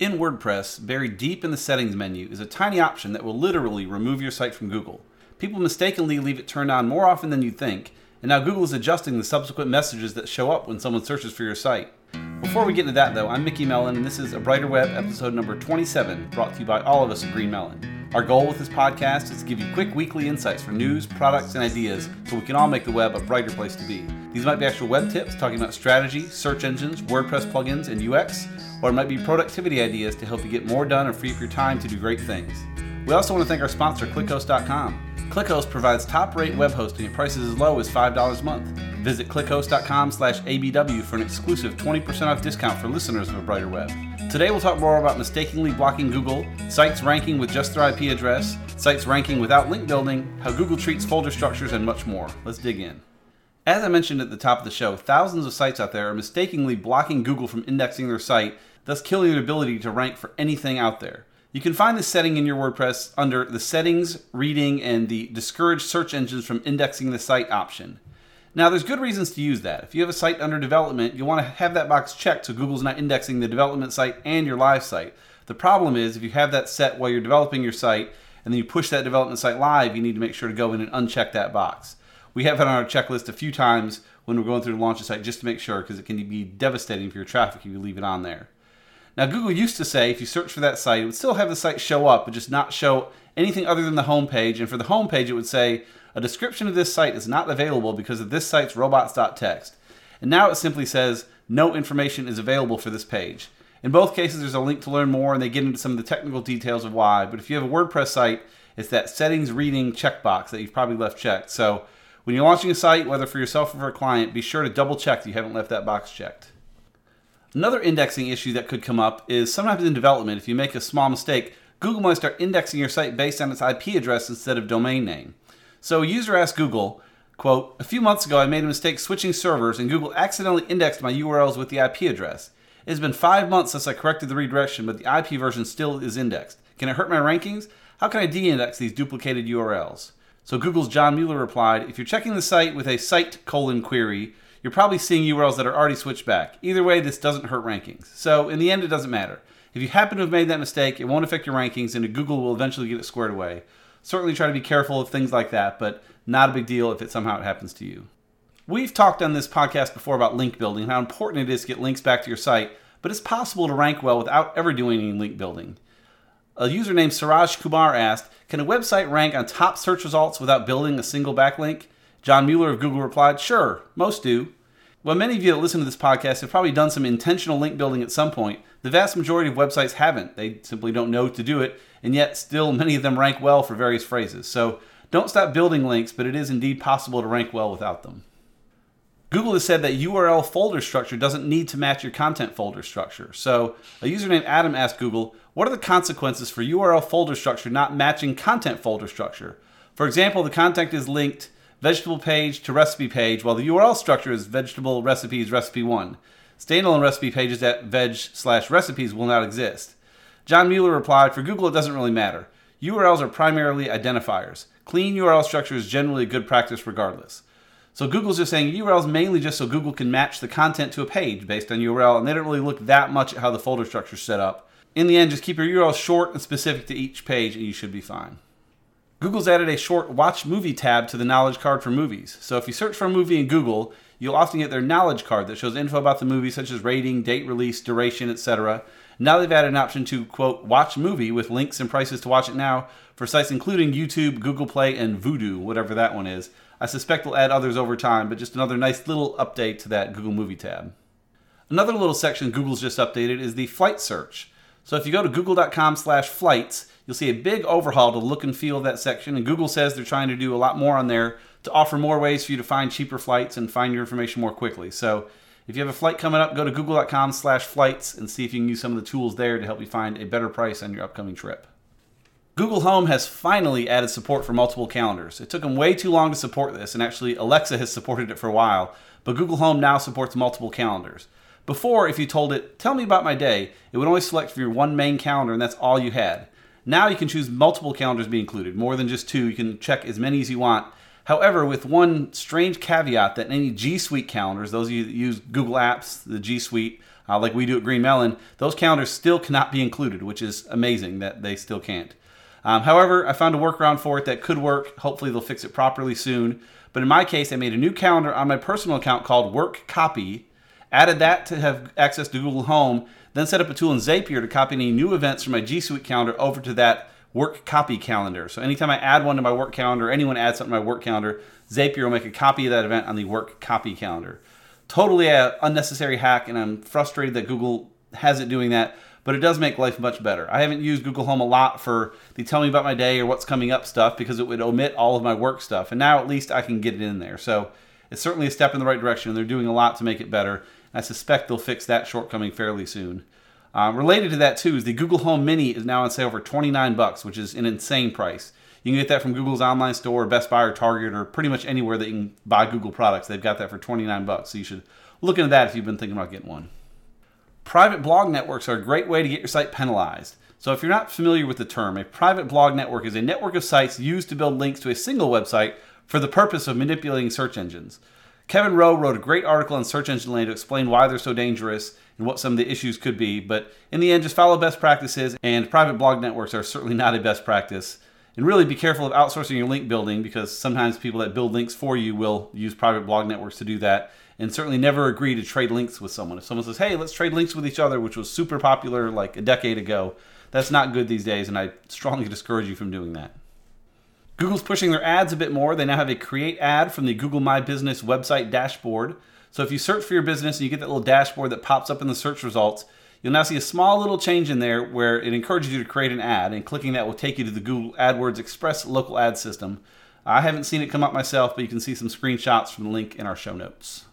In WordPress, buried deep in the settings menu is a tiny option that will literally remove your site from Google. People mistakenly leave it turned on more often than you think, and now Google is adjusting the subsequent messages that show up when someone searches for your site. Before we get into that, though, I'm Mickey Mellen, and this is A Brighter Web episode number 27, brought to you by all of us at GreenMellen. Our goal with this podcast is to give you quick weekly insights for news, products, and ideas so we can all make the web a brighter place to be. These might be actual web tips talking about strategy, search engines, WordPress plugins, and UX or it might be productivity ideas to help you get more done and free up your time to do great things. We also want to thank our sponsor, ClickHost.com. ClickHost provides top-rate web hosting at prices as low as $5 a month. Visit clickhost.com slash ABW for an exclusive 20% off discount for listeners of A Brighter Web. Today we'll talk more about mistakenly blocking Google, sites ranking with just their IP address, sites ranking without link building, how Google treats folder structures, and much more. Let's dig in. As I mentioned at the top of the show, thousands of sites out there are mistakenly blocking Google from indexing their site thus killing your ability to rank for anything out there. You can find this setting in your WordPress under the Settings, Reading, and the Discourage Search Engines from Indexing the Site option. Now, there's good reasons to use that. If you have a site under development, you want to have that box checked so Google's not indexing the development site and your live site. The problem is, if you have that set while you're developing your site and then you push that development site live, you need to make sure to go in and uncheck that box. We have it on our checklist a few times when we're going through to launch a site just to make sure because it can be devastating for your traffic if you leave it on there. Now, Google used to say if you search for that site, it would still have the site show up, but just not show anything other than the home page. And for the home page, it would say a description of this site is not available because of this site's robots.txt. And now it simply says no information is available for this page. In both cases, there's a link to learn more, and they get into some of the technical details of why. But if you have a WordPress site, it's that settings reading checkbox that you've probably left checked. So when you're launching a site, whether for yourself or for a client, be sure to double check that you haven't left that box checked. Another indexing issue that could come up is sometimes in development, if you make a small mistake, Google might start indexing your site based on its IP address instead of domain name. So a user asked Google, quote, a few months ago I made a mistake switching servers and Google accidentally indexed my URLs with the IP address. It has been five months since I corrected the redirection, but the IP version still is indexed. Can it hurt my rankings? How can I de-index these duplicated URLs? So Google's John Mueller replied, if you're checking the site with a site colon query, you're probably seeing URLs that are already switched back. Either way, this doesn't hurt rankings. So in the end, it doesn't matter. If you happen to have made that mistake, it won't affect your rankings, and Google will eventually get it squared away. Certainly try to be careful of things like that, but not a big deal if it somehow it happens to you. We've talked on this podcast before about link building and how important it is to get links back to your site, but it's possible to rank well without ever doing any link building. A user named Siraj Kumar asked, Can a website rank on top search results without building a single backlink? John Mueller of Google replied, Sure, most do. Well, many of you that listen to this podcast have probably done some intentional link building at some point. The vast majority of websites haven't. They simply don't know to do it, and yet still many of them rank well for various phrases. So don't stop building links, but it is indeed possible to rank well without them. Google has said that URL folder structure doesn't need to match your content folder structure. So a user named Adam asked Google, what are the consequences for URL folder structure not matching content folder structure? For example, the content is linked vegetable page to recipe page, while the URL structure is vegetable recipes recipe 1. Standalone recipe pages at veg slash recipes will not exist. John Mueller replied, For Google, it doesn't really matter. URLs are primarily identifiers. Clean URL structure is generally a good practice regardless. So Google's just saying URLs mainly just so Google can match the content to a page based on URL, and they don't really look that much at how the folder structure is set up. In the end, just keep your URLs short and specific to each page, and you should be fine. Google's added a short Watch Movie tab to the knowledge card for movies. So if you search for a movie in Google, you'll often get their knowledge card that shows info about the movie, such as rating, date release, duration, etc. Now they've added an option to, quote, watch movie with links and prices to watch it now for sites including YouTube, Google Play, and Vudu, whatever that one is. I suspect they'll add others over time, but just another nice little update to that Google Movie tab. Another little section Google's just updated is the flight search. So if you go to google.com slash flights, you'll see a big overhaul to look and feel of that section. And Google says they're trying to do a lot more on there to offer more ways for you to find cheaper flights and find your information more quickly. So if you have a flight coming up, go to google.com slash flights and see if you can use some of the tools there to help you find a better price on your upcoming trip. Google Home has finally added support for multiple calendars. It took them way too long to support this, and actually Alexa has supported it for a while, but Google Home now supports multiple calendars. Before, if you told it, tell me about my day, it would only select for your one main calendar and that's all you had. Now you can choose multiple calendars to be included, more than just two. You can check as many as you want. However, with one strange caveat that any G Suite calendars, those of you that use Google Apps, the G Suite, uh, like we do at GreenMellen, those calendars still cannot be included, which is amazing that they still can't. Um, however, I found a workaround for it that could work. Hopefully, they'll fix it properly soon. But in my case, I made a new calendar on my personal account called Work Copy, added that to have access to Google Home, then set up a tool in Zapier to copy any new events from my G Suite calendar over to that Work Copy calendar. So anytime I add one to my work calendar, anyone adds something to my work calendar, Zapier will make a copy of that event on the Work Copy calendar. Totally an unnecessary hack, and I'm frustrated that Google has it doing that but it does make life much better. I haven't used Google Home a lot for the tell me about my day or what's coming up stuff because it would omit all of my work stuff. And now at least I can get it in there. So it's certainly a step in the right direction. And they're doing a lot to make it better. And I suspect they'll fix that shortcoming fairly soon. Um, related to that too is the Google Home Mini is now on sale for 29 bucks, which is an insane price. You can get that from Google's online store, Best Buy or Target, or pretty much anywhere that you can buy Google products. They've got that for 29 bucks. So you should look into that if you've been thinking about getting one. Private blog networks are a great way to get your site penalized. So, if you're not familiar with the term, a private blog network is a network of sites used to build links to a single website for the purpose of manipulating search engines. Kevin Rowe wrote a great article on Search Engine Land to explain why they're so dangerous and what some of the issues could be. But in the end, just follow best practices, and private blog networks are certainly not a best practice. And really be careful of outsourcing your link building because sometimes people that build links for you will use private blog networks to do that and certainly never agree to trade links with someone. If someone says, "Hey, let's trade links with each other," which was super popular like a decade ago, that's not good these days, and I strongly discourage you from doing that. Google's pushing their ads a bit more. They now have a create ad from the Google My Business website dashboard. So if you search for your business and you get that little dashboard that pops up in the search results, you'll now see a small little change in there where it encourages you to create an ad, and clicking that will take you to the Google AdWords Express local ad system. I haven't seen it come up myself, but you can see some screenshots from the link in our show notes.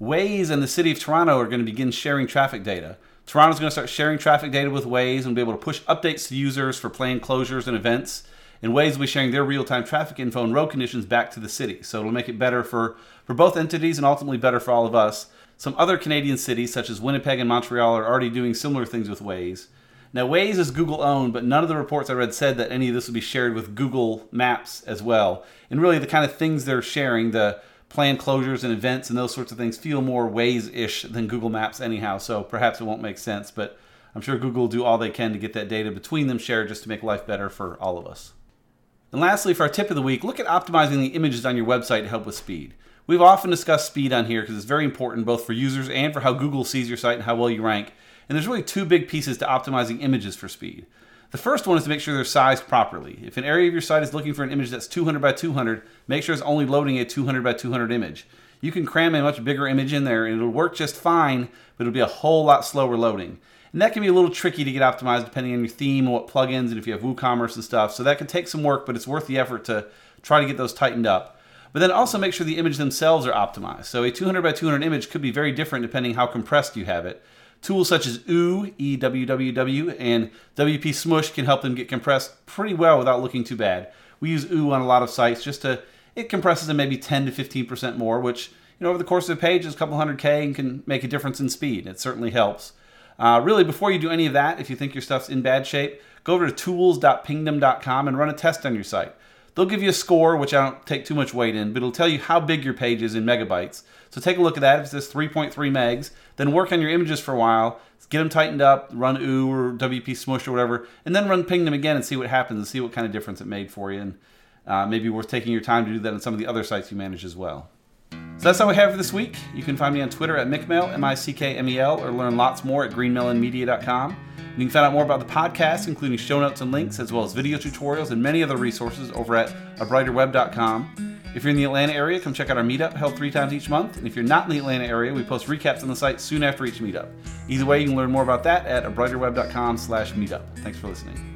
Waze and the city of Toronto are going to begin sharing traffic data. Toronto's going to start sharing traffic data with Waze and be able to push updates to users for planned closures and events. And Waze will be sharing their real-time traffic info and road conditions back to the city. So it'll make it better for, for both entities and ultimately better for all of us. Some other Canadian cities, such as Winnipeg and Montreal, are already doing similar things with Waze. Now, Waze is Google owned, but none of the reports I read said that any of this would be shared with Google Maps as well. And really, the kind of things they're sharing, the plan closures and events and those sorts of things feel more Waze ish than Google Maps anyhow. So perhaps it won't make sense, but I'm sure Google will do all they can to get that data between them shared just to make life better for all of us. And lastly, for our tip of the week, look at optimizing the images on your website to help with speed. We've often discussed speed on here because it's very important both for users and for how Google sees your site and how well you rank. And there's really two big pieces to optimizing images for speed. The first one is to make sure they're sized properly. If an area of your site is looking for an image that's 200 by 200, make sure it's only loading a 200 by 200 image. You can cram a much bigger image in there and it'll work just fine, but it'll be a whole lot slower loading. And that can be a little tricky to get optimized depending on your theme and what plugins and if you have WooCommerce and stuff. So that can take some work, but it's worth the effort to try to get those tightened up. But then also make sure the image themselves are optimized. So a 200 by 200 image could be very different depending how compressed you have it. Tools such as EWWW, E-W-W-W, and WP Smush can help them get compressed pretty well without looking too bad. We use EWWW on a lot of sites just to, it compresses them maybe 10 to 15% more, which, you know, over the course of a page is a couple hundred K and can make a difference in speed. It certainly helps. Uh, really, before you do any of that, if you think your stuff's in bad shape, go over to tools.pingdom.com and run a test on your site. They'll give you a score, which I don't take too much weight in, but it'll tell you how big your page is in megabytes. So take a look at that. If it says 3.3 megs, then work on your images for a while, get them tightened up, run EWWW or WP Smush or whatever, and then run Pingdom again and see what happens and see what kind of difference it made for you. And uh, maybe worth taking your time to do that on some of the other sites you manage as well. So that's all we have for this week. You can find me on Twitter at Mickmel, M-I-C-K-M-E-L, or learn lots more at greenmellenmedia.com. You can find out more about the podcast, including show notes and links, as well as video tutorials and many other resources over at abrighterweb.com. If you're in the Atlanta area, come check out our meetup held three times each month. And if you're not in the Atlanta area, we post recaps on the site soon after each meetup. Either way, you can learn more about that at abrighterweb.com slash meetup. Thanks for listening.